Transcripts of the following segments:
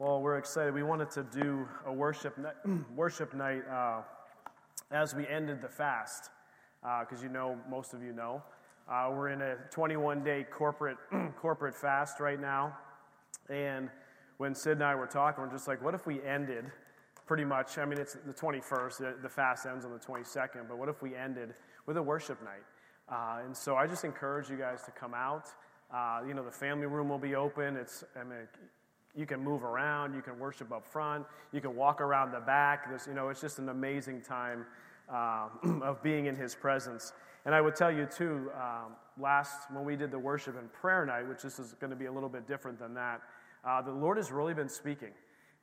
Well, we're excited. We wanted to do a worship night, worship night uh, as we ended the fast, because uh, you know, most of you know, uh, we're in a 21-day corporate corporate fast right now. And when Sid and I were talking, we're just like, what if we ended? Pretty much. I mean, it's the 21st. The fast ends on the 22nd. But what if we ended with a worship night? Uh, and so I just encourage you guys to come out. Uh, you know, the family room will be open. It's, I mean, you can move around, you can worship up front, you can walk around the back. There's, you know, it's just an amazing time uh, of being in His presence. And I would tell you too, um, last when we did the worship and prayer night, which this is going to be a little bit different than that, uh, the Lord has really been speaking.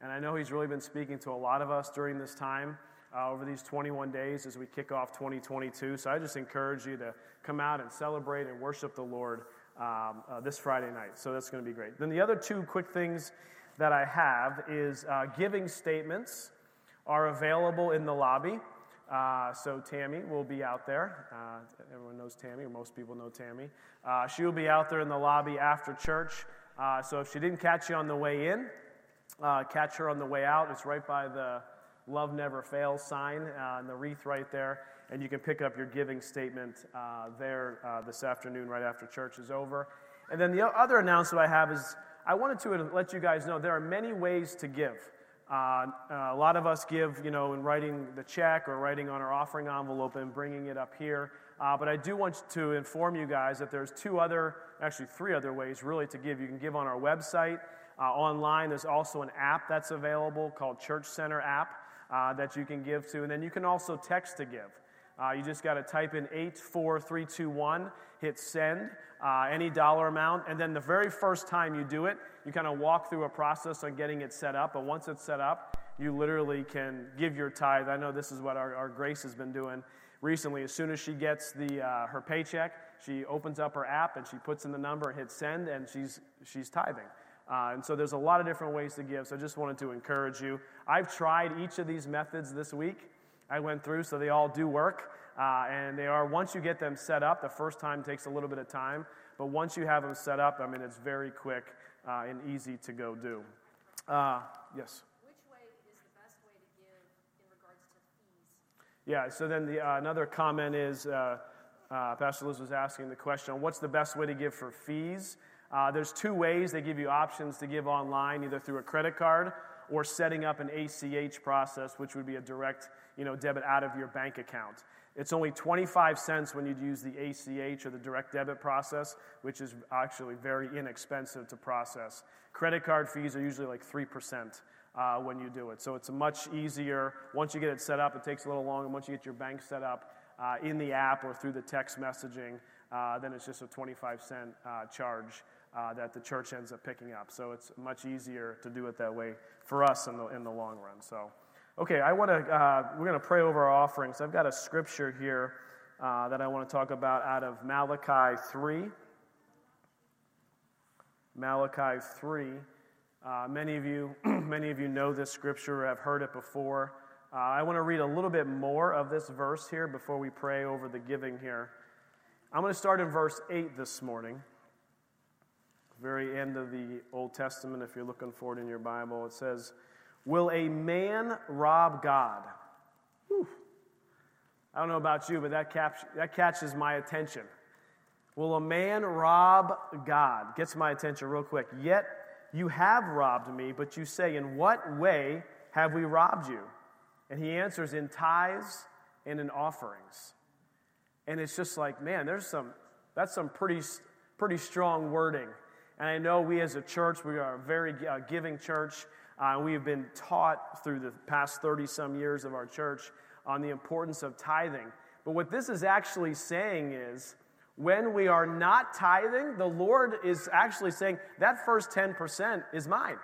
And I know He's really been speaking to a lot of us during this time. Uh, over these 21 days as we kick off 2022. So I just encourage you to come out and celebrate and worship the Lord um, uh, this Friday night. So that's going to be great. Then the other two quick things that I have is uh, giving statements are available in the lobby. Uh, so Tammy will be out there. Uh, everyone knows Tammy, or most people know Tammy. Uh, she will be out there in the lobby after church. Uh, so if she didn't catch you on the way in, catch her on the way out. It's right by the Love Never Fails sign and the wreath right there and you can pick up your giving statement uh, there uh, this afternoon right after church is over. And then the other announcement I have is I wanted to let you guys know there are many ways to give. Uh, a lot of us give, you know, in writing the check or writing on our offering envelope and bringing it up here. Uh, but I do want to inform you guys that there's two other, actually three other ways really to give. You can give on our website. Uh, online, there's also an app that's available called Church Center app uh, that you can give to. And then you can also text to give. Uh, you just got to type in 84321, hit send, uh, any dollar amount, and then the very first time you do it, you kind of walk through a process on getting it set up. But once it's set up, you literally can give your tithe. I know this is what our, our Grace has been doing recently. As soon as she gets the, uh, her paycheck, she opens up her app and she puts in the number, hits send, and she's, she's tithing. Uh, and so there's a lot of different ways to give. So I just wanted to encourage you. I've tried each of these methods this week. I went through, so they all do work. Uh, and they are, once you get them set up, the first time takes a little bit of time, but once you have them set up, I mean, it's very quick uh, and easy to go do. Uh, yes? Which way is the best way to give in regards to fees? Yeah, so then the, uh, another comment is uh, uh, Pastor Liz was asking the question what's the best way to give for fees? there's two ways they give you options to give online, either through a credit card or setting up an ACH process, which would be a direct you know, debit out of your bank account. It's only 25 cents when you'd use the ACH or the direct debit process, which is actually very inexpensive to process. Credit card fees are usually like 3%. Uh, when you do it. So it's much easier. Once you get it set up, it takes a little longer. Once you get your bank set up uh, in the app or through the text messaging, uh, then it's just a 25 cent uh, charge uh, that the church ends up picking up. So it's much easier to do it that way for us in the, in the long run. So, okay, I want to, uh, we're going to pray over our offerings. I've got a scripture here uh, that I want to talk about out of Malachi 3. Malachi 3. Uh, many of you, many of you know this scripture or have heard it before. Uh, I want to read a little bit more of this verse here before we pray over the giving here. I'm going to start in verse 8 this morning very end of the Old Testament, if you're looking for it in your Bible, it says, Will a man rob God? Whew. I don't know about you, but that, cap- that catches my attention. Will a man rob God? Gets my attention real quick. Yet you have robbed me, but you say, In what way have we robbed you? And he answers, In tithes and in offerings. And it's just like, man, there's some, that's some pretty, pretty strong wording and I know we as a church, we are a very uh, giving church. Uh, we have been taught through the past 30 some years of our church on the importance of tithing. But what this is actually saying is when we are not tithing, the Lord is actually saying that first 10% is mine.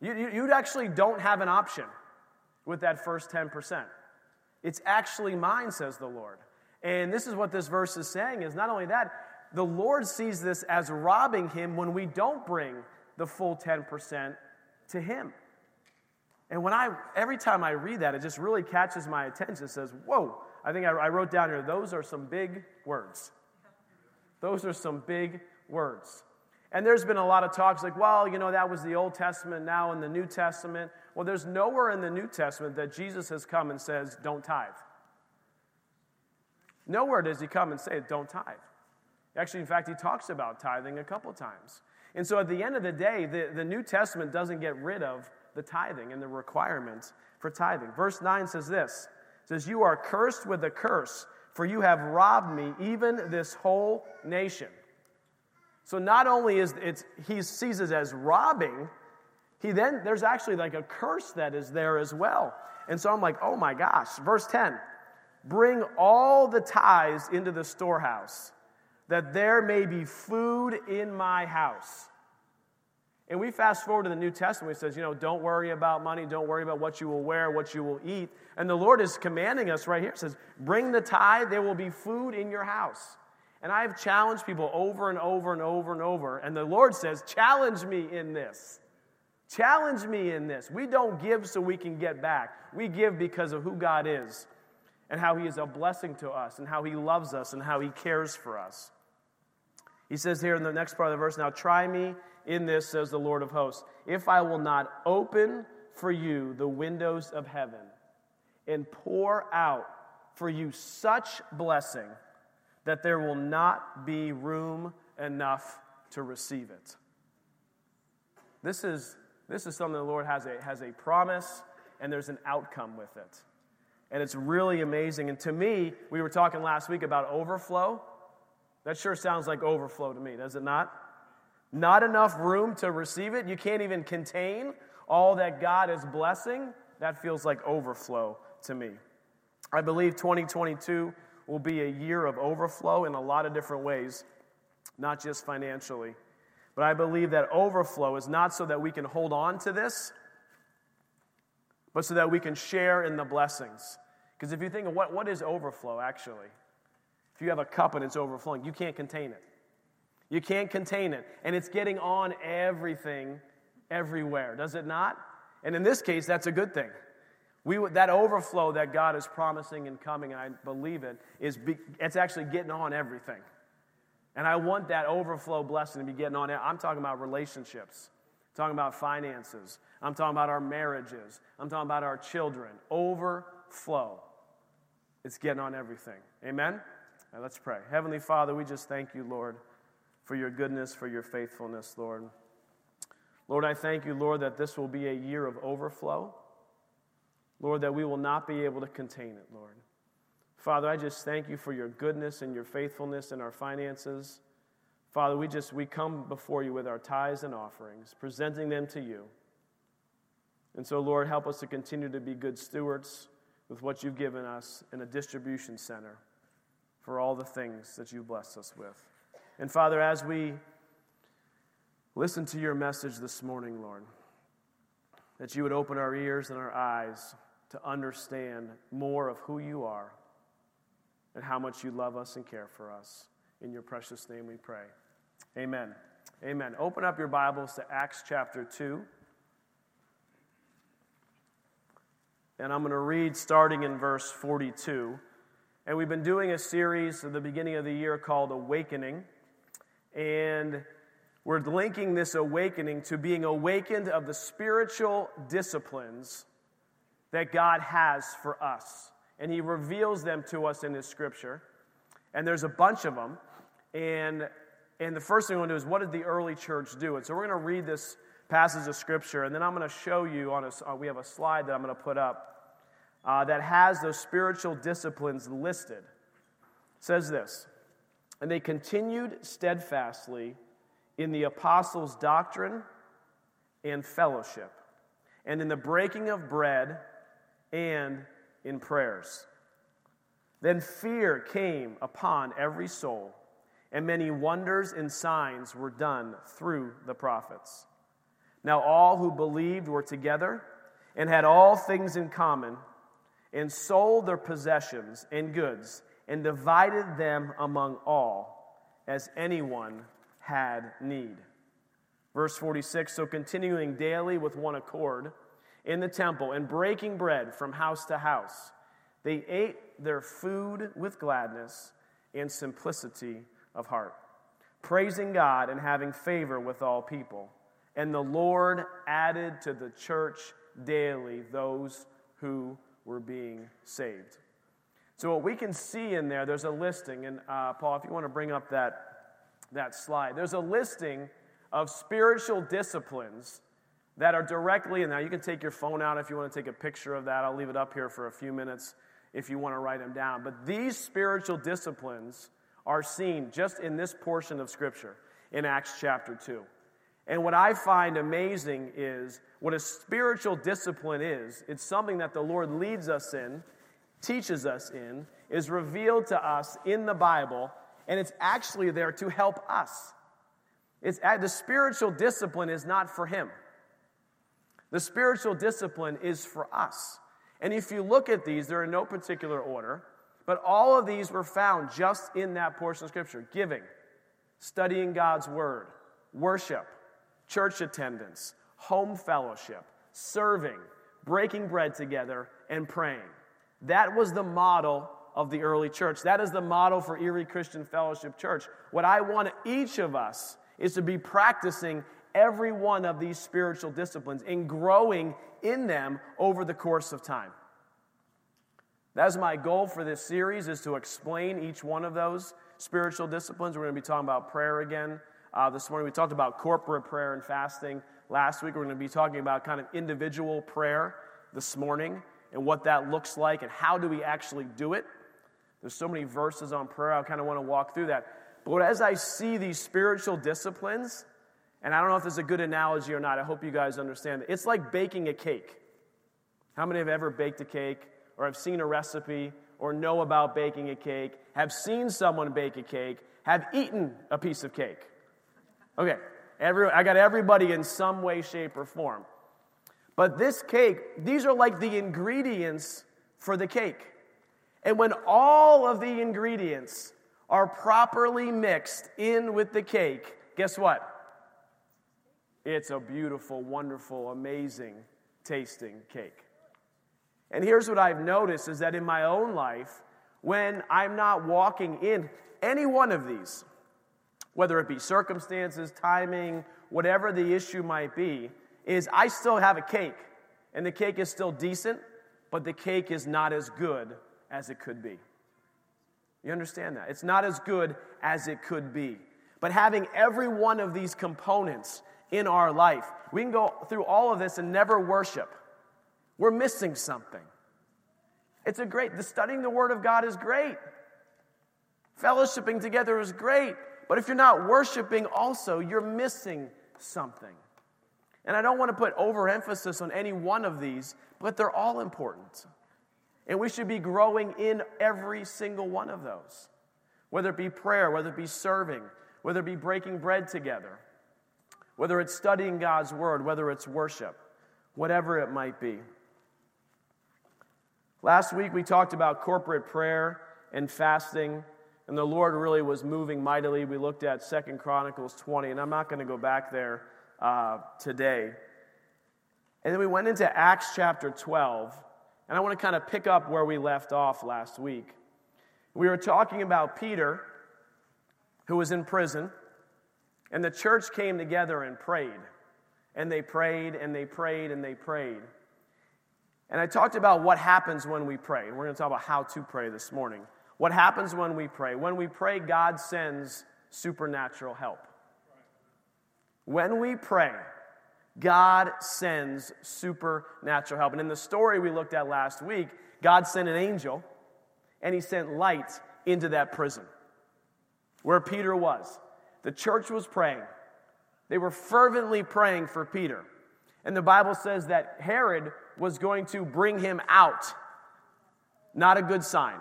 You, you, you actually don't have an option with that first 10%. It's actually mine, says the Lord. And this is what this verse is saying is not only that, the Lord sees this as robbing him when we don't bring the full 10% to him. And when I, every time I read that, it just really catches my attention. It says, whoa, I think I, I wrote down here, those are some big words. Those are some big words. And there's been a lot of talks like, well, you know, that was the Old Testament, now in the New Testament. Well, there's nowhere in the New Testament that Jesus has come and says, don't tithe. Nowhere does he come and say, don't tithe. Actually, in fact, he talks about tithing a couple times. And so at the end of the day, the, the New Testament doesn't get rid of the tithing and the requirement for tithing. Verse 9 says this says, You are cursed with a curse, for you have robbed me, even this whole nation. So not only is it he sees it as robbing, he then there's actually like a curse that is there as well. And so I'm like, oh my gosh. Verse 10 Bring all the tithes into the storehouse, that there may be food in my house. And we fast forward to the New Testament, it says, you know, don't worry about money, don't worry about what you will wear, what you will eat. And the Lord is commanding us right here. It says, bring the tithe, there will be food in your house. And I have challenged people over and over and over and over. And the Lord says, challenge me in this. Challenge me in this. We don't give so we can get back. We give because of who God is and how He is a blessing to us and how He loves us and how He cares for us. He says here in the next part of the verse, Now try me in this, says the Lord of hosts, if I will not open for you the windows of heaven and pour out for you such blessing that there will not be room enough to receive it. This is, this is something the Lord has a, has a promise and there's an outcome with it. And it's really amazing. And to me, we were talking last week about overflow. That sure sounds like overflow to me, does it not? Not enough room to receive it. You can't even contain all that God is blessing. That feels like overflow to me. I believe 2022 will be a year of overflow in a lot of different ways, not just financially. But I believe that overflow is not so that we can hold on to this, but so that we can share in the blessings. Because if you think of what, what is overflow actually? If you have a cup and it's overflowing, you can't contain it. You can't contain it. And it's getting on everything, everywhere, does it not? And in this case, that's a good thing. We, that overflow that God is promising and coming, and I believe it, is be, it's actually getting on everything. And I want that overflow blessing to be getting on. It. I'm talking about relationships. I'm talking about finances. I'm talking about our marriages. I'm talking about our children. Overflow. It's getting on everything. Amen? Right, let's pray. Heavenly Father, we just thank you, Lord, for your goodness, for your faithfulness, Lord. Lord, I thank you, Lord, that this will be a year of overflow. Lord, that we will not be able to contain it, Lord. Father, I just thank you for your goodness and your faithfulness in our finances. Father, we just we come before you with our tithes and offerings, presenting them to you. And so, Lord, help us to continue to be good stewards with what you've given us in a distribution center for all the things that you blessed us with. And Father, as we listen to your message this morning, Lord, that you would open our ears and our eyes to understand more of who you are and how much you love us and care for us. In your precious name we pray. Amen. Amen. Open up your Bibles to Acts chapter 2. And I'm going to read starting in verse 42. And we've been doing a series at the beginning of the year called Awakening. And we're linking this awakening to being awakened of the spiritual disciplines that God has for us. And He reveals them to us in His scripture. And there's a bunch of them. And, and the first thing we want to do is what did the early church do? And so we're going to read this passage of scripture, and then I'm going to show you on a, uh, we have a slide that I'm going to put up uh, that has those spiritual disciplines listed. Says this, and they continued steadfastly in the apostles' doctrine and fellowship, and in the breaking of bread and in prayers. Then fear came upon every soul, and many wonders and signs were done through the prophets. Now all who believed were together and had all things in common, and sold their possessions and goods, and divided them among all, as anyone had need. Verse 46 So continuing daily with one accord in the temple and breaking bread from house to house, they ate their food with gladness and simplicity of heart, praising God and having favor with all people. And the Lord added to the church daily those who were being saved. So, what we can see in there, there's a listing, and uh, Paul, if you want to bring up that, that slide, there's a listing of spiritual disciplines that are directly in there. You can take your phone out if you want to take a picture of that. I'll leave it up here for a few minutes if you want to write them down. But these spiritual disciplines are seen just in this portion of Scripture in Acts chapter 2. And what I find amazing is what a spiritual discipline is. It's something that the Lord leads us in, teaches us in, is revealed to us in the Bible, and it's actually there to help us. It's, uh, the spiritual discipline is not for Him. The spiritual discipline is for us. And if you look at these, they're in no particular order, but all of these were found just in that portion of Scripture giving, studying God's Word, worship, church attendance, home fellowship, serving, breaking bread together, and praying. That was the model of the early church. That is the model for Erie Christian Fellowship Church. What I want each of us is to be practicing every one of these spiritual disciplines and growing in them over the course of time. That's my goal for this series is to explain each one of those spiritual disciplines. We're going to be talking about prayer again. Uh, this morning we talked about corporate prayer and fasting. Last week we're going to be talking about kind of individual prayer this morning and what that looks like and how do we actually do it. There's so many verses on prayer. I kind of want to walk through that. But as I see these spiritual disciplines, and I don't know if this is a good analogy or not. I hope you guys understand it. It's like baking a cake. How many have ever baked a cake or have seen a recipe or know about baking a cake, have seen someone bake a cake, have eaten a piece of cake? Okay, every, I got everybody in some way, shape, or form. But this cake, these are like the ingredients for the cake. And when all of the ingredients are properly mixed in with the cake, guess what? It's a beautiful, wonderful, amazing tasting cake. And here's what I've noticed is that in my own life, when I'm not walking in any one of these, whether it be circumstances, timing, whatever the issue might be, is I still have a cake. And the cake is still decent, but the cake is not as good as it could be. You understand that? It's not as good as it could be. But having every one of these components in our life. We can go through all of this and never worship. We're missing something. It's a great, the studying the Word of God is great. Fellowshipping together is great. But if you're not worshiping also, you're missing something. And I don't want to put overemphasis on any one of these, but they're all important. And we should be growing in every single one of those, whether it be prayer, whether it be serving, whether it be breaking bread together, whether it's studying God's word, whether it's worship, whatever it might be. Last week we talked about corporate prayer and fasting, and the Lord really was moving mightily. We looked at Second Chronicles 20, and I'm not going to go back there uh, today. And then we went into Acts chapter 12, and I want to kind of pick up where we left off last week. We were talking about Peter, who was in prison. And the church came together and prayed. And they prayed and they prayed and they prayed. And I talked about what happens when we pray. And we're going to talk about how to pray this morning. What happens when we pray? When we pray, God sends supernatural help. When we pray, God sends supernatural help. And in the story we looked at last week, God sent an angel and he sent light into that prison where Peter was. The church was praying. They were fervently praying for Peter. And the Bible says that Herod was going to bring him out. Not a good sign.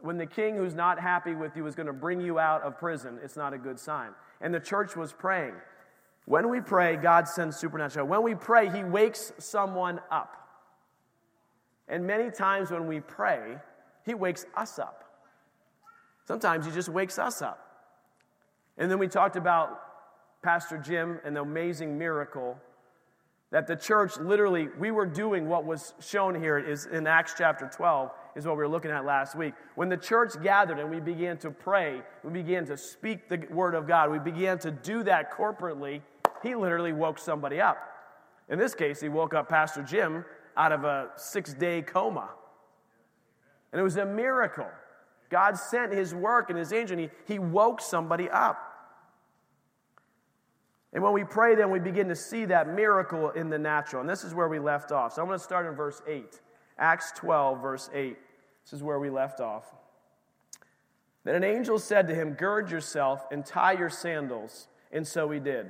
When the king who's not happy with you is going to bring you out of prison, it's not a good sign. And the church was praying. When we pray, God sends supernatural. When we pray, He wakes someone up. And many times when we pray, He wakes us up. Sometimes He just wakes us up. And then we talked about Pastor Jim and the amazing miracle that the church literally, we were doing what was shown here is in Acts chapter 12, is what we were looking at last week. When the church gathered and we began to pray, we began to speak the word of God, we began to do that corporately, he literally woke somebody up. In this case, he woke up Pastor Jim out of a six day coma. And it was a miracle. God sent his work and his angel, and he, he woke somebody up. And when we pray, then we begin to see that miracle in the natural. And this is where we left off. So I'm going to start in verse 8. Acts 12, verse 8. This is where we left off. Then an angel said to him, Gird yourself and tie your sandals. And so he did.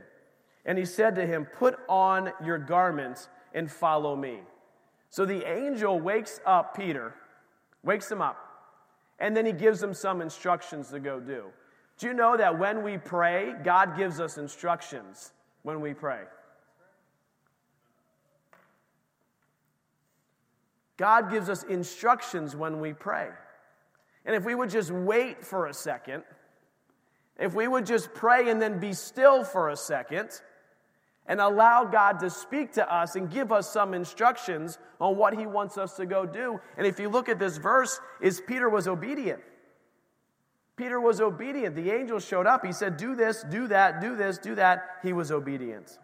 And he said to him, Put on your garments and follow me. So the angel wakes up Peter, wakes him up, and then he gives him some instructions to go do. Do you know that when we pray, God gives us instructions when we pray? God gives us instructions when we pray. And if we would just wait for a second, if we would just pray and then be still for a second, and allow God to speak to us and give us some instructions on what he wants us to go do. And if you look at this verse, is Peter was obedient. Peter was obedient. The angel showed up. He said, Do this, do that, do this, do that. He was obedient.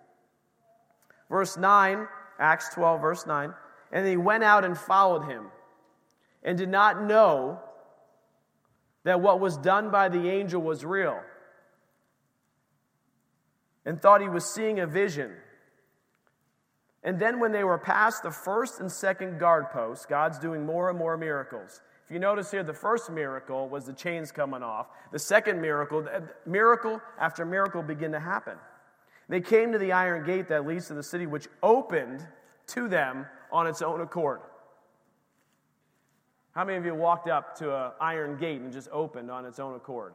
Verse 9, Acts 12, verse 9. And he went out and followed him and did not know that what was done by the angel was real and thought he was seeing a vision. And then, when they were past the first and second guard posts, God's doing more and more miracles. If you notice here, the first miracle was the chains coming off. The second miracle, miracle after miracle begin to happen. They came to the iron gate that leads to the city, which opened to them on its own accord. How many of you walked up to an iron gate and just opened on its own accord?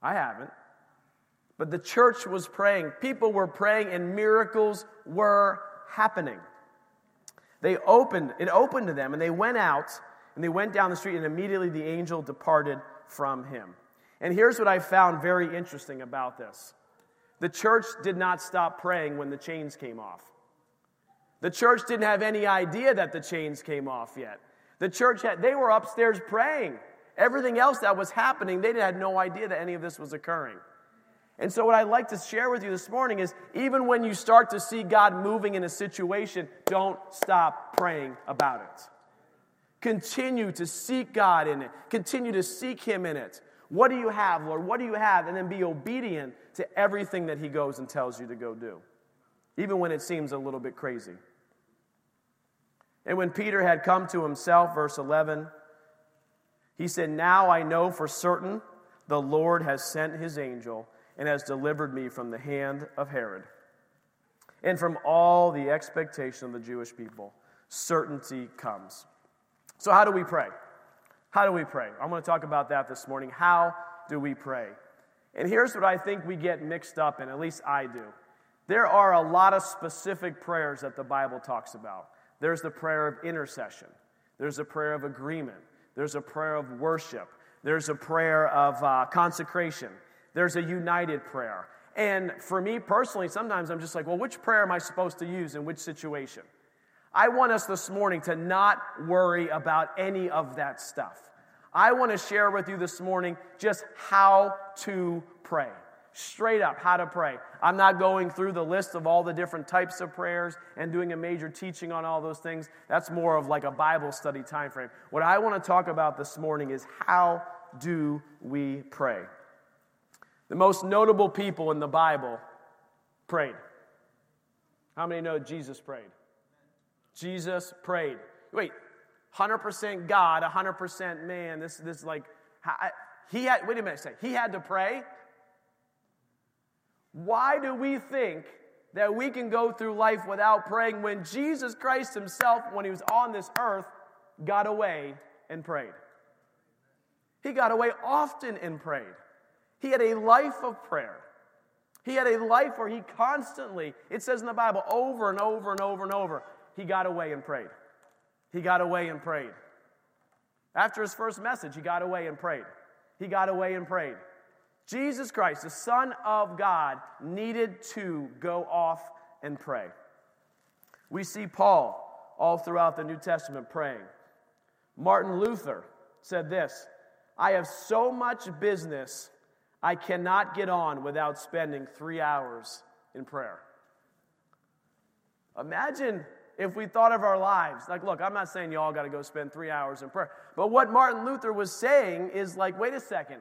I haven't. But the church was praying, people were praying, and miracles were happening. They opened, it opened to them, and they went out and they went down the street, and immediately the angel departed from him. And here's what I found very interesting about this the church did not stop praying when the chains came off. The church didn't have any idea that the chains came off yet. The church had, they were upstairs praying. Everything else that was happening, they had no idea that any of this was occurring. And so, what I'd like to share with you this morning is even when you start to see God moving in a situation, don't stop praying about it. Continue to seek God in it. Continue to seek Him in it. What do you have, Lord? What do you have? And then be obedient to everything that He goes and tells you to go do, even when it seems a little bit crazy. And when Peter had come to himself, verse 11, he said, Now I know for certain the Lord has sent his angel and has delivered me from the hand of Herod and from all the expectation of the Jewish people. Certainty comes. So, how do we pray? How do we pray? I'm going to talk about that this morning. How do we pray? And here's what I think we get mixed up in, at least I do. There are a lot of specific prayers that the Bible talks about. There's the prayer of intercession, there's a prayer of agreement, there's a prayer of worship, there's a prayer of uh, consecration, there's a united prayer. And for me personally, sometimes I'm just like, well, which prayer am I supposed to use in which situation? I want us this morning to not worry about any of that stuff. I want to share with you this morning just how to pray. Straight up, how to pray. I'm not going through the list of all the different types of prayers and doing a major teaching on all those things. That's more of like a Bible study time frame. What I want to talk about this morning is how do we pray? The most notable people in the Bible prayed. How many know Jesus prayed? Jesus prayed. Wait, 100% God, 100% man. This, this like, he had, wait a minute, say, he had to pray? Why do we think that we can go through life without praying when Jesus Christ himself, when he was on this earth, got away and prayed? He got away often and prayed. He had a life of prayer. He had a life where he constantly, it says in the Bible, over and over and over and over, he got away and prayed. He got away and prayed. After his first message, he got away and prayed. He got away and prayed. Jesus Christ, the Son of God, needed to go off and pray. We see Paul all throughout the New Testament praying. Martin Luther said this I have so much business, I cannot get on without spending three hours in prayer. Imagine if we thought of our lives. Like, look, I'm not saying you all got to go spend three hours in prayer. But what Martin Luther was saying is like, wait a second.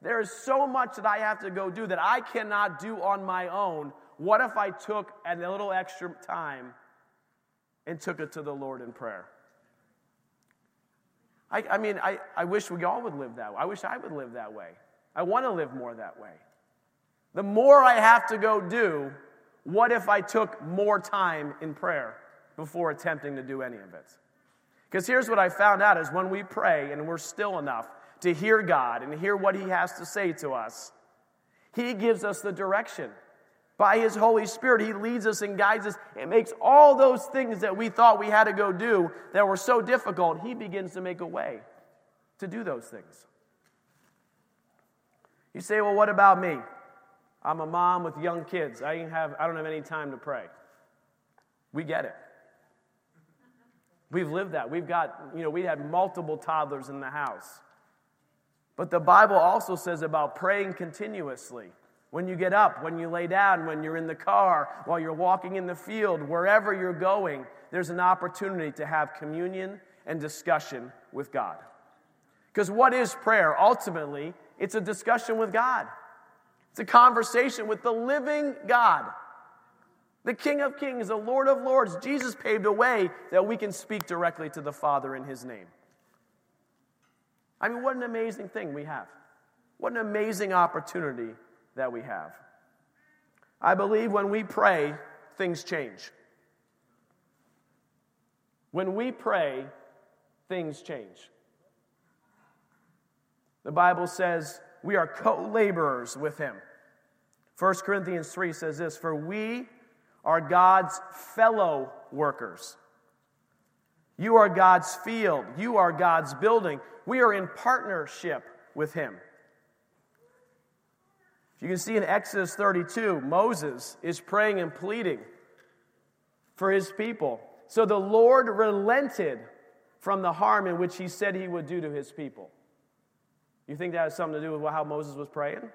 There is so much that I have to go do that I cannot do on my own. What if I took a little extra time and took it to the Lord in prayer? I, I mean, I, I wish we all would live that way. I wish I would live that way. I want to live more that way. The more I have to go do, what if I took more time in prayer before attempting to do any of it? Because here's what I found out is when we pray and we're still enough to hear God and hear what He has to say to us, He gives us the direction. By His Holy Spirit, He leads us and guides us and makes all those things that we thought we had to go do that were so difficult, He begins to make a way to do those things. You say, well, what about me? I'm a mom with young kids. I, have, I don't have any time to pray. We get it. We've lived that. We've got, you know, we had multiple toddlers in the house. But the Bible also says about praying continuously. When you get up, when you lay down, when you're in the car, while you're walking in the field, wherever you're going, there's an opportunity to have communion and discussion with God. Because what is prayer? Ultimately, it's a discussion with God. It's a conversation with the living God, the King of Kings, the Lord of Lords. Jesus paved a way that we can speak directly to the Father in His name. I mean, what an amazing thing we have. What an amazing opportunity that we have. I believe when we pray, things change. When we pray, things change. The Bible says we are co laborers with Him. 1 Corinthians 3 says this For we are God's fellow workers. You are God's field. You are God's building. We are in partnership with Him. If you can see in Exodus 32, Moses is praying and pleading for his people. So the Lord relented from the harm in which he said he would do to his people. You think that has something to do with how Moses was praying?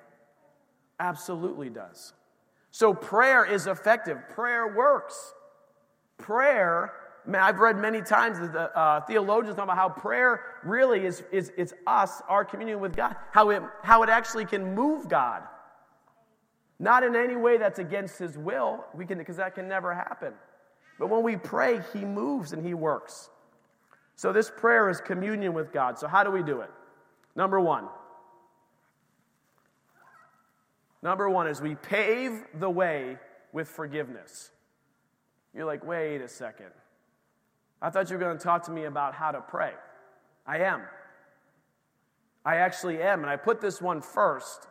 Absolutely does. So prayer is effective, prayer works. Prayer, I've read many times the uh, theologians talk about how prayer really is, is, is us, our communion with God, how it, how it actually can move God. Not in any way that's against his will, we can because that can never happen. But when we pray, he moves and he works. So this prayer is communion with God. So how do we do it? Number 1, Number one is we pave the way with forgiveness. You're like, wait a second. I thought you were going to talk to me about how to pray. I am. I actually am. And I put this one first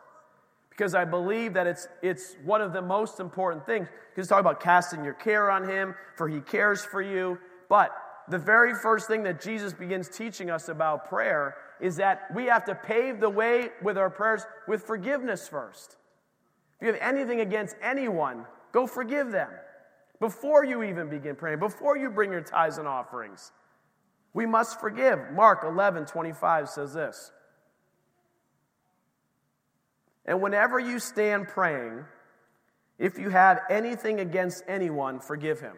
because I believe that it's, it's one of the most important things. Because talk about casting your care on Him, for He cares for you. But the very first thing that Jesus begins teaching us about prayer is that we have to pave the way with our prayers with forgiveness first. If you have anything against anyone, go forgive them before you even begin praying, before you bring your tithes and offerings. We must forgive. Mark 11 25 says this. And whenever you stand praying, if you have anything against anyone, forgive him.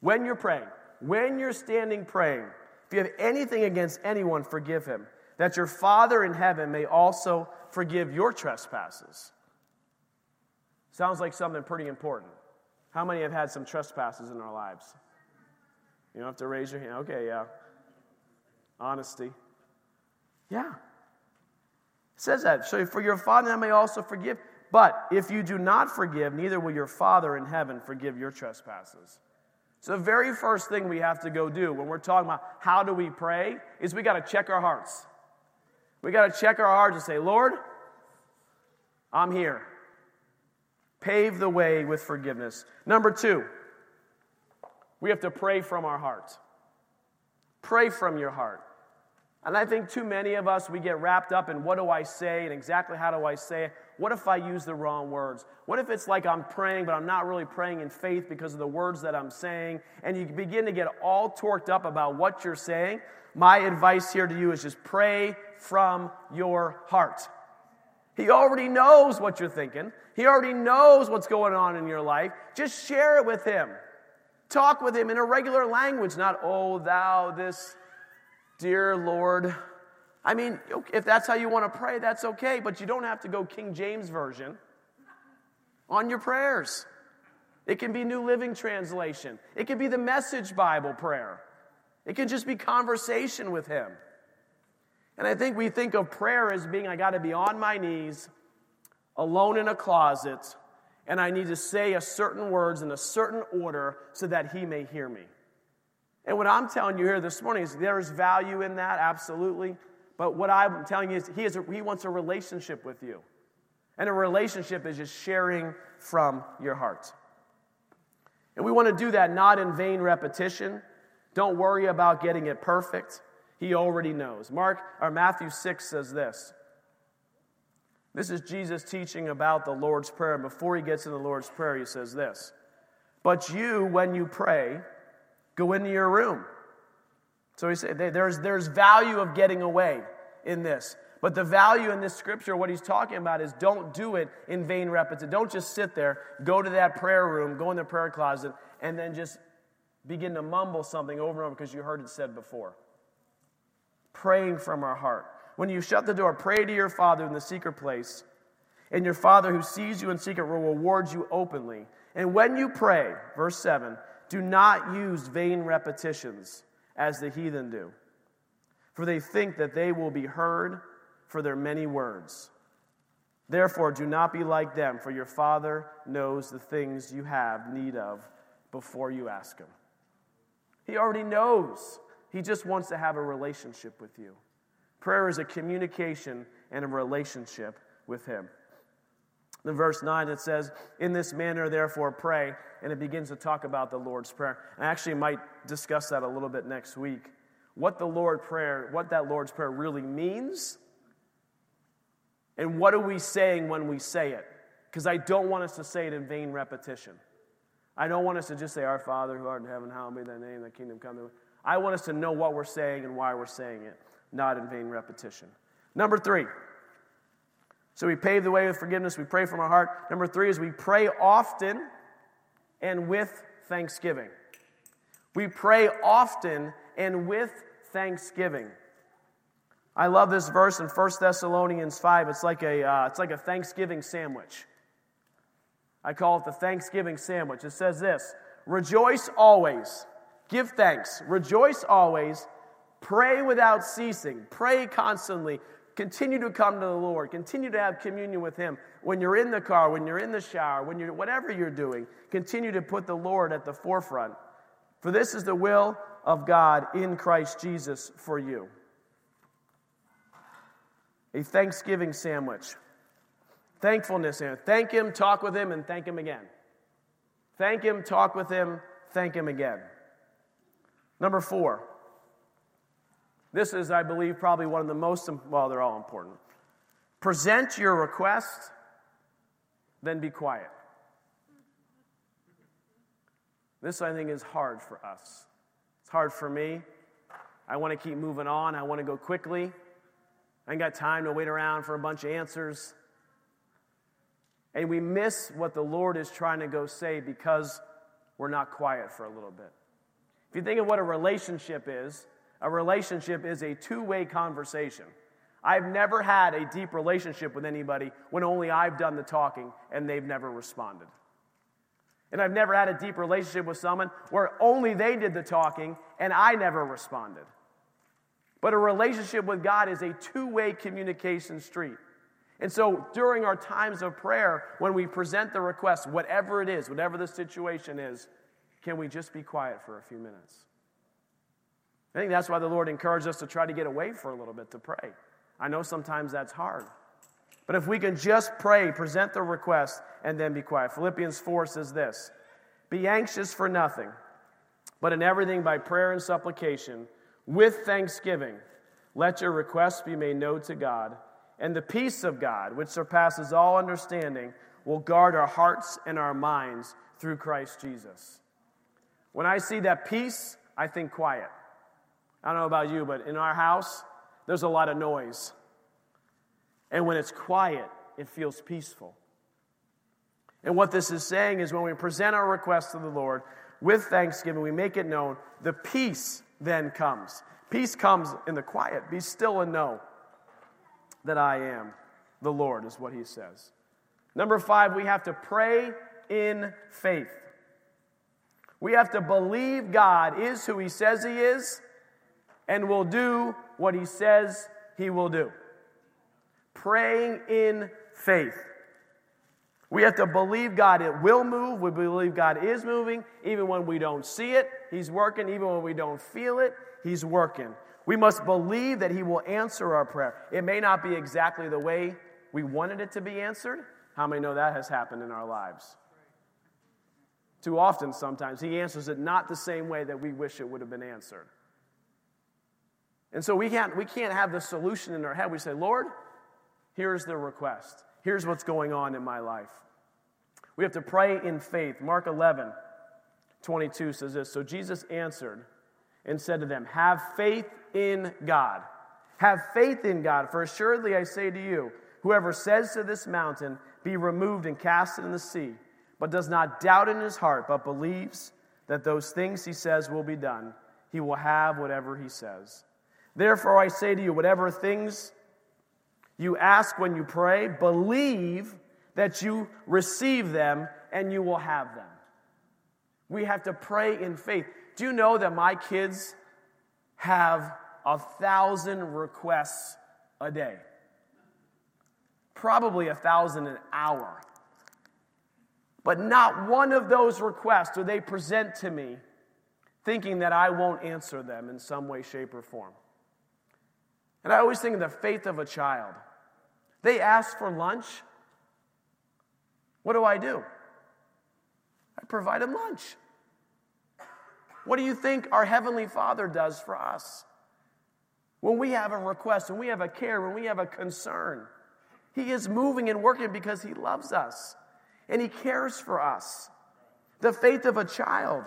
When you're praying, when you're standing praying, if you have anything against anyone, forgive him, that your Father in heaven may also forgive your trespasses. Sounds like something pretty important. How many have had some trespasses in our lives? You don't have to raise your hand. Okay, yeah. Honesty. Yeah. It says that. So for your Father I may also forgive. But if you do not forgive, neither will your Father in heaven forgive your trespasses. So the very first thing we have to go do when we're talking about how do we pray is we got to check our hearts. We got to check our hearts and say, Lord, I'm here. Pave the way with forgiveness. Number two, we have to pray from our heart. Pray from your heart. And I think too many of us, we get wrapped up in what do I say and exactly how do I say it. what if I use the wrong words? What if it's like I'm praying, but I'm not really praying in faith because of the words that I'm saying? And you begin to get all torqued up about what you're saying. My advice here to you is just pray from your heart. He already knows what you're thinking, He already knows what's going on in your life. Just share it with Him. Talk with Him in a regular language, not, oh, thou, this, dear Lord. I mean, if that's how you want to pray, that's okay, but you don't have to go King James Version on your prayers. It can be New Living Translation, it can be the Message Bible prayer, it can just be conversation with Him. And I think we think of prayer as being I got to be on my knees, alone in a closet, and I need to say a certain words in a certain order so that He may hear me. And what I'm telling you here this morning is there is value in that, absolutely. But what I'm telling you is he, is he wants a relationship with you. And a relationship is just sharing from your heart. And we want to do that not in vain repetition. Don't worry about getting it perfect. He already knows. Mark or Matthew 6 says this. This is Jesus teaching about the Lord's Prayer. And before he gets in the Lord's Prayer, he says this But you, when you pray, go into your room. So he said there's, there's value of getting away in this. But the value in this scripture, what he's talking about is don't do it in vain repetition. Don't just sit there, go to that prayer room, go in the prayer closet, and then just begin to mumble something over and over because you heard it said before praying from our heart. When you shut the door, pray to your Father in the secret place, and your Father who sees you in secret will reward you openly. And when you pray, verse 7, do not use vain repetitions as the heathen do, for they think that they will be heard for their many words. Therefore, do not be like them, for your Father knows the things you have need of before you ask Him. He already knows. He just wants to have a relationship with you. Prayer is a communication and a relationship with Him. In verse 9, it says, In this manner, therefore, pray. And it begins to talk about the Lord's Prayer. I actually might discuss that a little bit next week. What the Lord prayer, what that Lord's Prayer really means, and what are we saying when we say it? Because I don't want us to say it in vain repetition. I don't want us to just say, Our Father who art in heaven, hallowed be thy name, thy kingdom come. I want us to know what we're saying and why we're saying it, not in vain repetition. Number three. So we pave the way with forgiveness, we pray from our heart. Number three is we pray often and with thanksgiving. We pray often and with thanksgiving. I love this verse in 1 Thessalonians 5. It's like a, uh, it's like a Thanksgiving sandwich. I call it the Thanksgiving sandwich. It says this Rejoice always. Give thanks, rejoice always, pray without ceasing, pray constantly, continue to come to the Lord, continue to have communion with Him. When you're in the car, when you're in the shower, when you're whatever you're doing, continue to put the Lord at the forefront. For this is the will of God in Christ Jesus for you. A Thanksgiving sandwich. Thankfulness. Thank Him, talk with Him, and thank Him again. Thank Him, talk with Him, thank Him again. Number four. This is, I believe, probably one of the most, well, they're all important. Present your request, then be quiet. This, I think, is hard for us. It's hard for me. I want to keep moving on. I want to go quickly. I ain't got time to wait around for a bunch of answers. And we miss what the Lord is trying to go say because we're not quiet for a little bit. If you think of what a relationship is, a relationship is a two way conversation. I've never had a deep relationship with anybody when only I've done the talking and they've never responded. And I've never had a deep relationship with someone where only they did the talking and I never responded. But a relationship with God is a two way communication street. And so during our times of prayer, when we present the request, whatever it is, whatever the situation is, can we just be quiet for a few minutes? I think that's why the Lord encouraged us to try to get away for a little bit to pray. I know sometimes that's hard. But if we can just pray, present the request, and then be quiet. Philippians 4 says this Be anxious for nothing, but in everything by prayer and supplication, with thanksgiving, let your requests be made known to God, And the peace of God, which surpasses all understanding, will guard our hearts and our minds through Christ Jesus. When I see that peace, I think quiet. I don't know about you, but in our house, there's a lot of noise. And when it's quiet, it feels peaceful. And what this is saying is when we present our request to the Lord with thanksgiving, we make it known, the peace then comes. Peace comes in the quiet. Be still and know that I am the Lord, is what he says. Number five, we have to pray in faith. We have to believe God is who he says he is and will do what he says he will do. Praying in faith. We have to believe God it will move. We believe God is moving. Even when we don't see it, He's working. Even when we don't feel it, He's working. We must believe that He will answer our prayer. It may not be exactly the way we wanted it to be answered. How many know that has happened in our lives? Too often, sometimes, He answers it not the same way that we wish it would have been answered. And so we can't, we can't have the solution in our head. We say, Lord, here's the request. Here's what's going on in my life. We have to pray in faith. Mark 11, 22 says this So Jesus answered and said to them, Have faith in God. Have faith in God, for assuredly I say to you, whoever says to this mountain, Be removed and cast it in the sea, but does not doubt in his heart, but believes that those things he says will be done, he will have whatever he says. Therefore I say to you, whatever things you ask when you pray, believe that you receive them and you will have them. We have to pray in faith. Do you know that my kids have a thousand requests a day? Probably a thousand an hour. But not one of those requests do they present to me thinking that I won't answer them in some way, shape, or form. And I always think of the faith of a child. They ask for lunch. What do I do? I provide them lunch. What do you think our Heavenly Father does for us? When we have a request, when we have a care, when we have a concern, He is moving and working because He loves us and He cares for us. The faith of a child.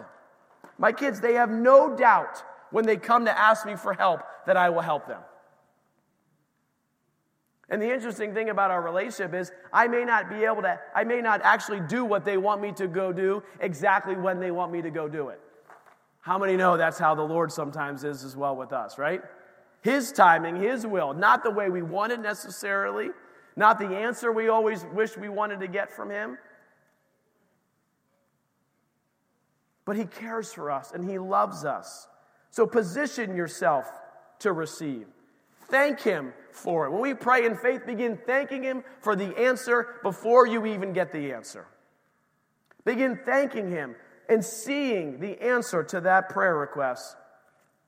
My kids, they have no doubt when they come to ask me for help that I will help them. And the interesting thing about our relationship is I may not be able to, I may not actually do what they want me to go do exactly when they want me to go do it. How many know that's how the Lord sometimes is as well with us, right? His timing, His will, not the way we wanted necessarily, not the answer we always wish we wanted to get from Him. But He cares for us and He loves us. So position yourself to receive. Thank Him for it. When we pray in faith, begin thanking Him for the answer before you even get the answer. Begin thanking Him and seeing the answer to that prayer request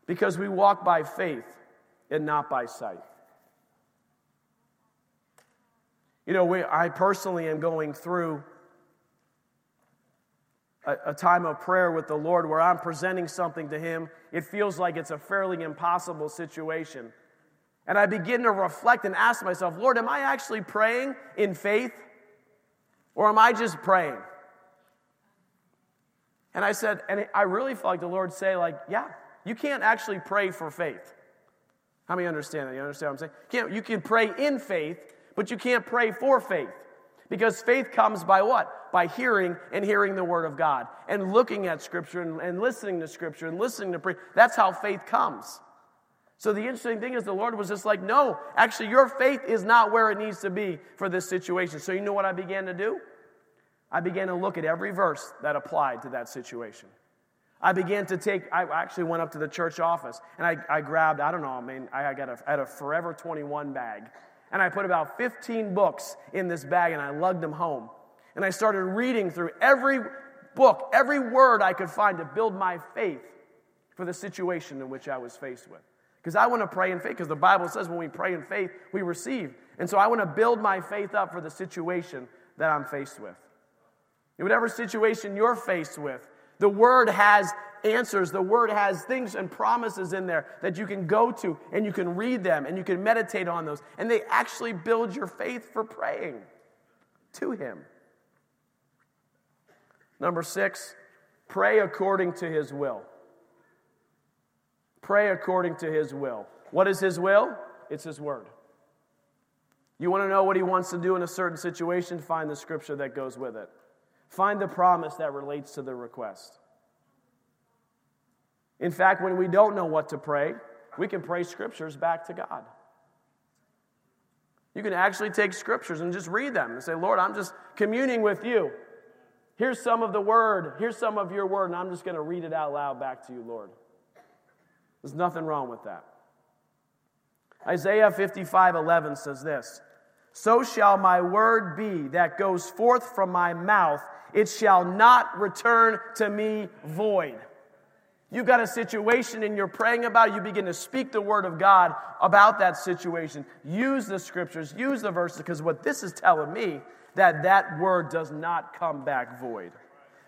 because we walk by faith and not by sight. You know, we, I personally am going through a, a, time of prayer with the Lord where I'm presenting something to Him. It feels like it's a fairly impossible situation. And I begin to reflect and ask myself, Lord, am I actually praying in faith? Or am I just praying? And I said, and I really felt like the Lord say, like, yeah, you can't actually pray for faith. How many understand that? You understand what I'm saying? Can't, you can pray in faith, but you can't pray for faith. Because faith comes by what? By hearing and hearing the Word of God and looking at Scripture and, and listening to Scripture and listening to prayer. That's how faith comes. So the interesting thing is, the Lord was just like, no, actually, your faith is not where it needs to be for this situation. So you know what I began to do? I began to look at every verse that applied to that situation. I began to take, I actually went up to the church office and I, I grabbed, I don't know, I mean, I got a, I had a Forever 21 bag. And I put about 15 books in this bag and I lugged them home. And I started reading through every book, every word I could find to build my faith for the situation in which I was faced with. Because I want to pray in faith, because the Bible says when we pray in faith, we receive. And so I want to build my faith up for the situation that I'm faced with. In whatever situation you're faced with, the Word has answers. The Word has things and promises in there that you can go to and you can read them and you can meditate on those. And they actually build your faith for praying to Him. Number six, pray according to His will. Pray according to His will. What is His will? It's His Word. You want to know what He wants to do in a certain situation? Find the scripture that goes with it. Find the promise that relates to the request. In fact, when we don't know what to pray, we can pray scriptures back to God. You can actually take scriptures and just read them and say, Lord, I'm just communing with you. Here's some of the word. Here's some of your word, and I'm just going to read it out loud back to you, Lord. There's nothing wrong with that. Isaiah 55 11 says this So shall my word be that goes forth from my mouth, it shall not return to me void. You've got a situation and you're praying about it, you begin to speak the word of God about that situation. Use the scriptures, use the verses, because what this is telling me that that word does not come back void,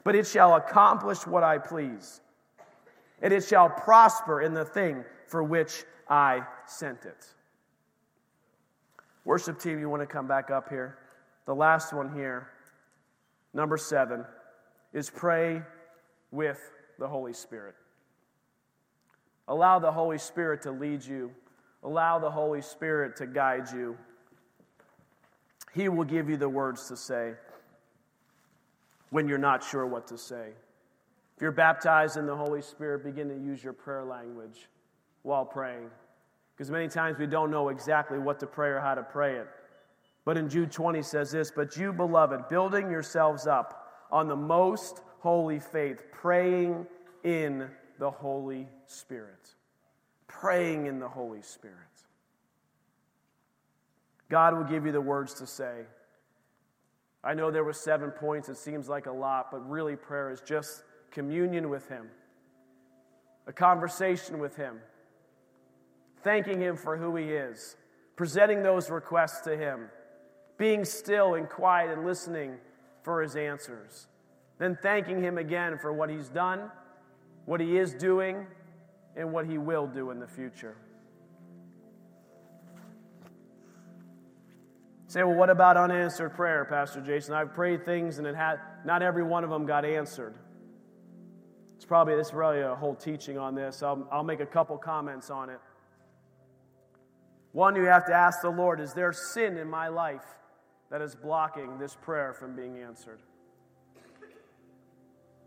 but it shall accomplish what I please, and it shall prosper in the thing for which I sent it. Worship team, you want to come back up here? The last one here, number seven, is pray with the Holy Spirit. Allow the Holy Spirit to lead you. Allow the Holy Spirit to guide you. He will give you the words to say when you're not sure what to say. If you're baptized in the Holy Spirit, begin to use your prayer language while praying. Because many times we don't know exactly what to pray or how to pray it. But in Jude 20 says this, but you, beloved, building yourselves up on the most holy faith, praying in the Holy Spirit. Praying in the Holy Spirit. God will give you the words to say. I know there were seven points, it seems like a lot, but really prayer is just communion with Him, a conversation with Him, thanking Him for who He is, presenting those requests to Him, being still and quiet and listening for His answers, then thanking Him again for what He's done what He is doing, and what He will do in the future. Say, well, what about unanswered prayer, Pastor Jason? I've prayed things and it had not every one of them got answered. It's probably this probably a whole teaching on this. I'll, I'll make a couple comments on it. One, you have to ask the Lord, is there sin in my life that is blocking this prayer from being answered?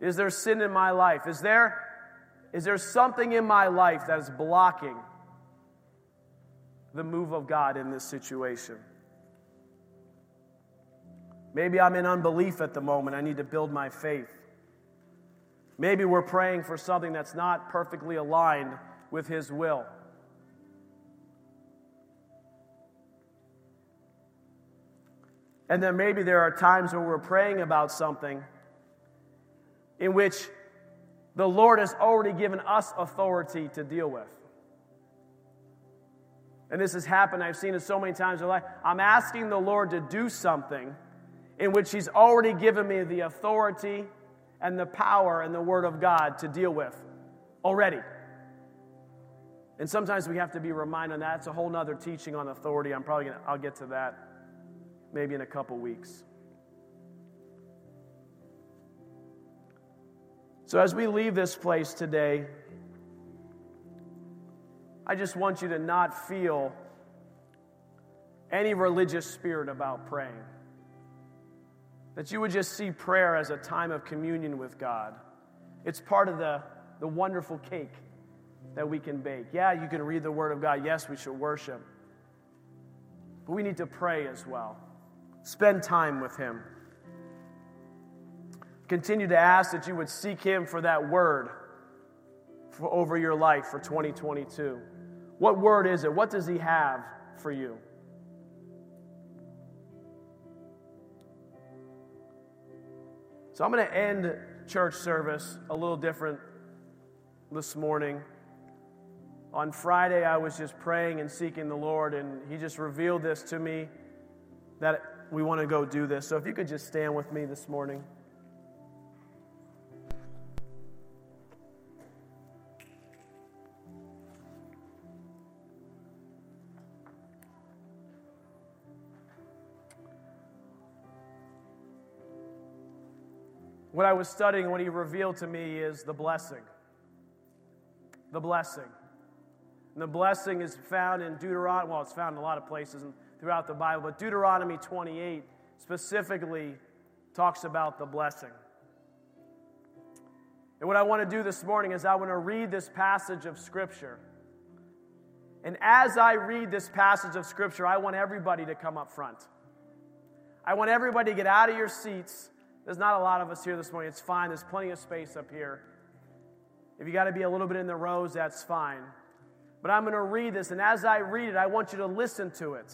Is there sin in my life? Is there is there something in my life that is blocking the move of God in this situation? Maybe I'm in unbelief at the moment. I need to build my faith. Maybe we're praying for something that's not perfectly aligned with His will. And then maybe there are times when we're praying about something in which the Lord has already given us authority to deal with. And this has happened, I've seen it so many times in life. I'm asking the Lord to do something in which He's already given me the authority and the power and the Word of God to deal with already. And sometimes we have to be reminded of that. It's a whole nother teaching on authority. I'm probably gonna, I'll get to that maybe in a couple weeks. So, as we leave this place today, I just want you to not feel any religious spirit about praying. That you would just see prayer as a time of communion with God. It's part of the, the wonderful cake that we can bake. Yeah, you can read the Word of God. Yes, we should worship. But we need to pray as well. Spend time with Him. Continue to ask that you would seek Him for that word for, over your life for 2022. What word is it? What does He have for you? So I'm going to end church service a little different this morning. On Friday, I was just praying and seeking the Lord, and He just revealed this to me that we want to go do this. So if you could just stand with me this morning. What I was studying, what he revealed to me is the blessing. The blessing. And the blessing is found in Deuteronomy, well, it's found in a lot of places throughout the Bible, but Deuteronomy 28 specifically talks about the blessing. And what I want to do this morning is I want to read this passage of Scripture. And as I read this passage of Scripture, I want everybody to come up front. I want everybody to get out of your seats. There's not a lot of us here this morning. It's fine. There's plenty of space up here. If you got to be a little bit in the rows, that's fine. But I'm going to read this, and as I read it, I want you to listen to it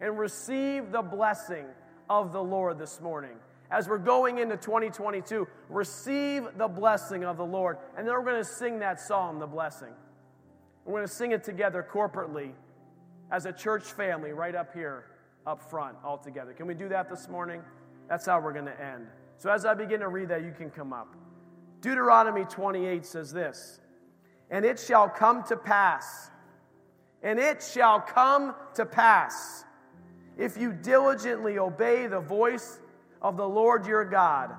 and receive the blessing of the Lord this morning. As we're going into 2022, receive the blessing of the Lord. And then we're going to sing that psalm, The Blessing. We're going to sing it together corporately as a church family right up here, up front, all together. Can we do that this morning? That's how we're going to end. So as I begin to read that, you can come up. Deuteronomy 28 says this And it shall come to pass, and it shall come to pass, if you diligently obey the voice of the Lord your God,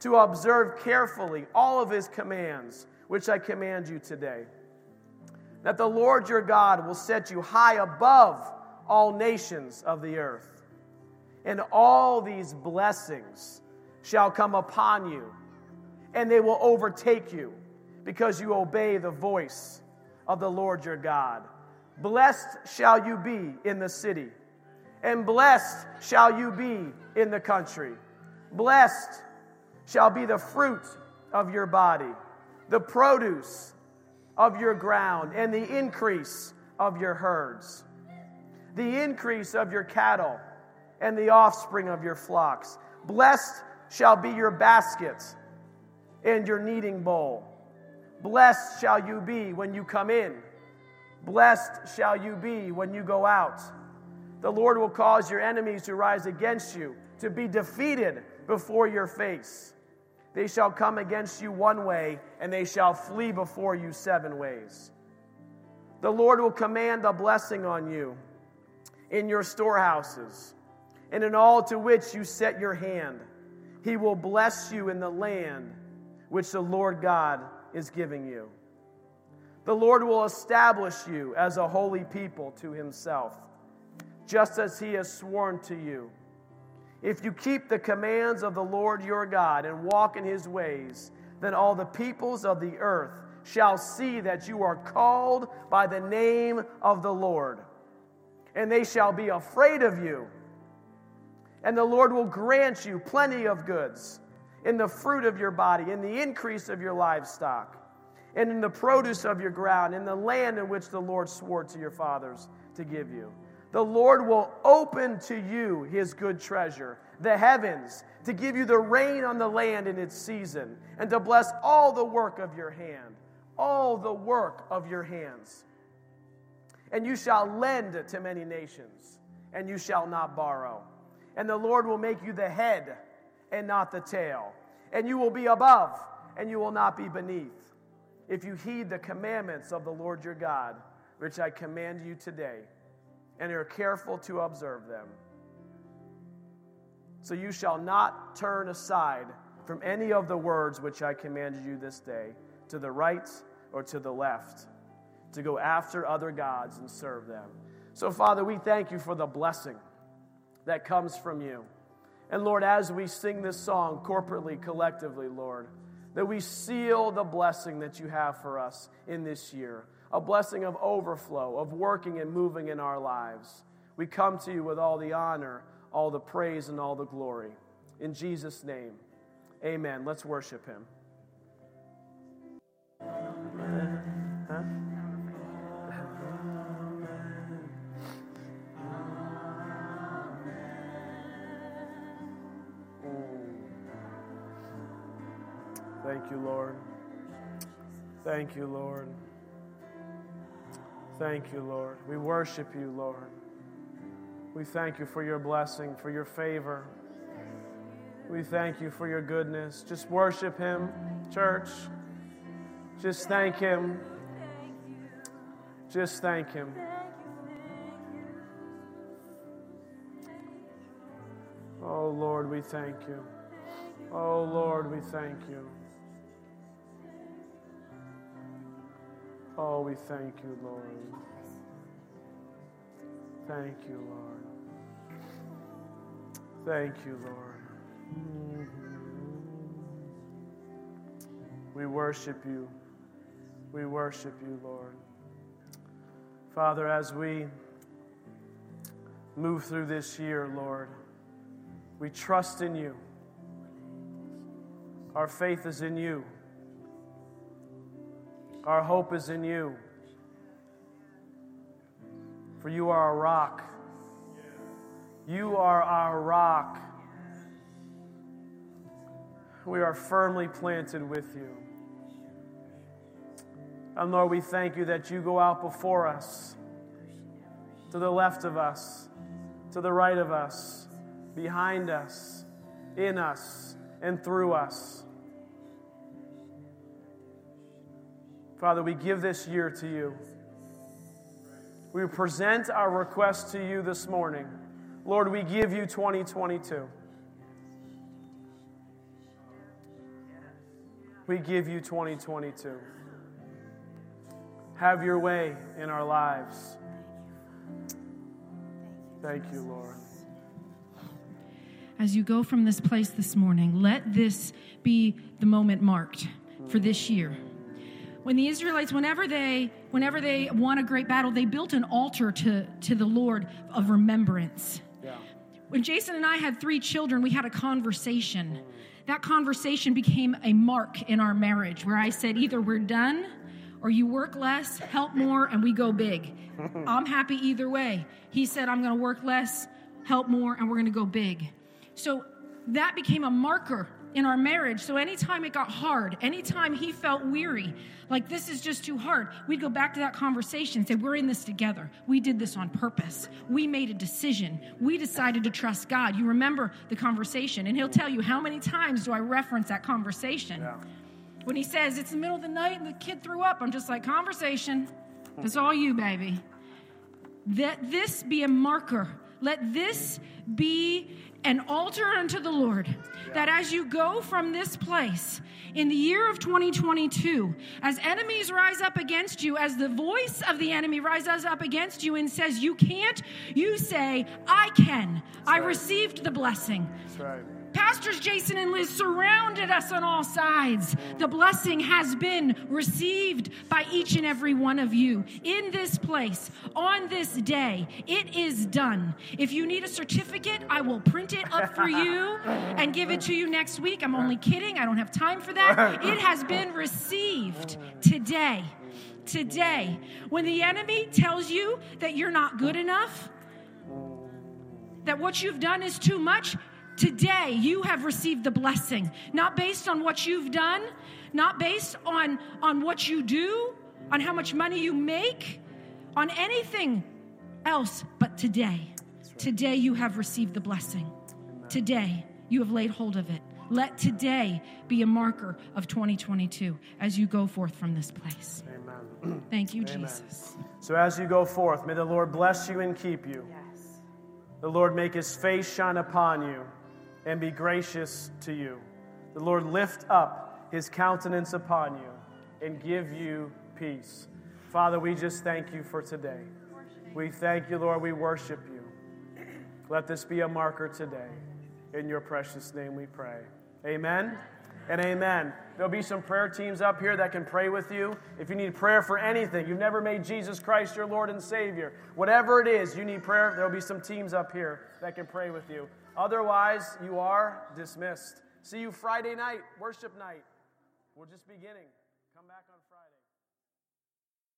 to observe carefully all of his commands, which I command you today that the Lord your God will set you high above all nations of the earth. And all these blessings shall come upon you, and they will overtake you because you obey the voice of the Lord your God. Blessed shall you be in the city, and blessed shall you be in the country. Blessed shall be the fruit of your body, the produce of your ground and the increase of your herds, the increase of your cattle and the offspring of your flocks. Blessed shall be your basket and your kneading bowl. Blessed shall you be when you come in. Blessed shall you be when you go out. The Lord will cause your enemies to rise against you, to be defeated before your face. They shall come against you one way, and they shall flee before you seven ways. The Lord will command a blessing on you in your storehouses and in all to which you set your hand. He will bless you in the land which the Lord God is giving you. The Lord will establish you as a holy people to himself, just as he has sworn to you. If you keep the commands of the Lord your God and walk in his ways, then all the peoples of the earth shall see that you are called by the name of the Lord, and they shall be afraid of you. And the Lord will grant you plenty of goods in the fruit of your body, in the increase of your livestock, and in the produce of your ground, in the land in which the Lord swore to your fathers to give you. The Lord will open to you his good treasure, the heavens, to give you the rain on the land in its season, and to bless all the work of your hand, all the work of your hands. And you shall lend to many nations, and you shall not borrow. And the Lord will make you the head and not the tail. And you will be above, and you will not be beneath. If you heed the commandments of the Lord your God, which I command you today and are careful to observe them. So you shall not turn aside from any of the words which I commanded you this day, to the right or to the left, to go after other gods and serve them. So, Father, we thank you for the blessing that comes from you. And Lord, as we sing this song corporately, collectively, Lord, that we seal the blessing that you have for us in this year a blessing of overflow, of working and moving in our lives. We come to you with all the honor, all the praise, and all the glory. In Jesus' name, amen. Let's worship him. Thank you, Lord. Thank you, Lord. Thank you, Lord. We worship you, Lord. We thank you for your blessing, for your favor. We thank you for your goodness. Just worship Him, church. Just thank Him. Just thank Him. Oh, Lord, we thank you. Oh, Lord, we thank you. Oh, we thank you, Lord. Thank you, Lord. Thank you, Lord. Mm-hmm. We worship you. We worship you, Lord. Father, as we move through this year, Lord, we trust in you. Our faith is in you. Our hope is in you. For you are a rock. You are our rock. We are firmly planted with you. And Lord, we thank you that you go out before us, to the left of us, to the right of us, behind us, in us, and through us. Father, we give this year to you. We present our request to you this morning. Lord, we give you 2022. We give you 2022. Have your way in our lives. Thank you, Lord. As you go from this place this morning, let this be the moment marked for this year. When the Israelites, whenever they, whenever they won a great battle, they built an altar to, to the Lord of remembrance. Yeah. When Jason and I had three children, we had a conversation. That conversation became a mark in our marriage where I said, either we're done or you work less, help more, and we go big. I'm happy either way. He said, I'm going to work less, help more, and we're going to go big. So that became a marker in our marriage. So anytime it got hard, anytime he felt weary, like this is just too hard, we'd go back to that conversation and say, We're in this together. We did this on purpose. We made a decision. We decided to trust God. You remember the conversation, and he'll tell you how many times do I reference that conversation. Yeah. When he says it's the middle of the night and the kid threw up, I'm just like, Conversation. That's all you, baby. Let this be a marker. Let this be an altar unto the Lord. That as you go from this place in the year of 2022, as enemies rise up against you, as the voice of the enemy rises up against you and says, You can't, you say, I can. I right. received the blessing. That's right. Pastors Jason and Liz surrounded us on all sides. The blessing has been received by each and every one of you in this place on this day. It is done. If you need a certificate, I will print it up for you and give it to you next week. I'm only kidding. I don't have time for that. It has been received today. Today. When the enemy tells you that you're not good enough, that what you've done is too much, Today, you have received the blessing, not based on what you've done, not based on, on what you do, on how much money you make, on anything else, but today. Today, you have received the blessing. Today, you have laid hold of it. Let today be a marker of 2022 as you go forth from this place. Amen. Thank you, Amen. Jesus. So as you go forth, may the Lord bless you and keep you. Yes. The Lord make his face shine upon you and be gracious to you. The Lord lift up his countenance upon you and give you peace. Father, we just thank you for today. We thank you, Lord. We worship you. Let this be a marker today. In your precious name we pray. Amen and amen. There'll be some prayer teams up here that can pray with you. If you need prayer for anything, you've never made Jesus Christ your Lord and Savior, whatever it is you need prayer, there'll be some teams up here that can pray with you. Otherwise, you are dismissed. See you Friday night, worship night. We're just beginning.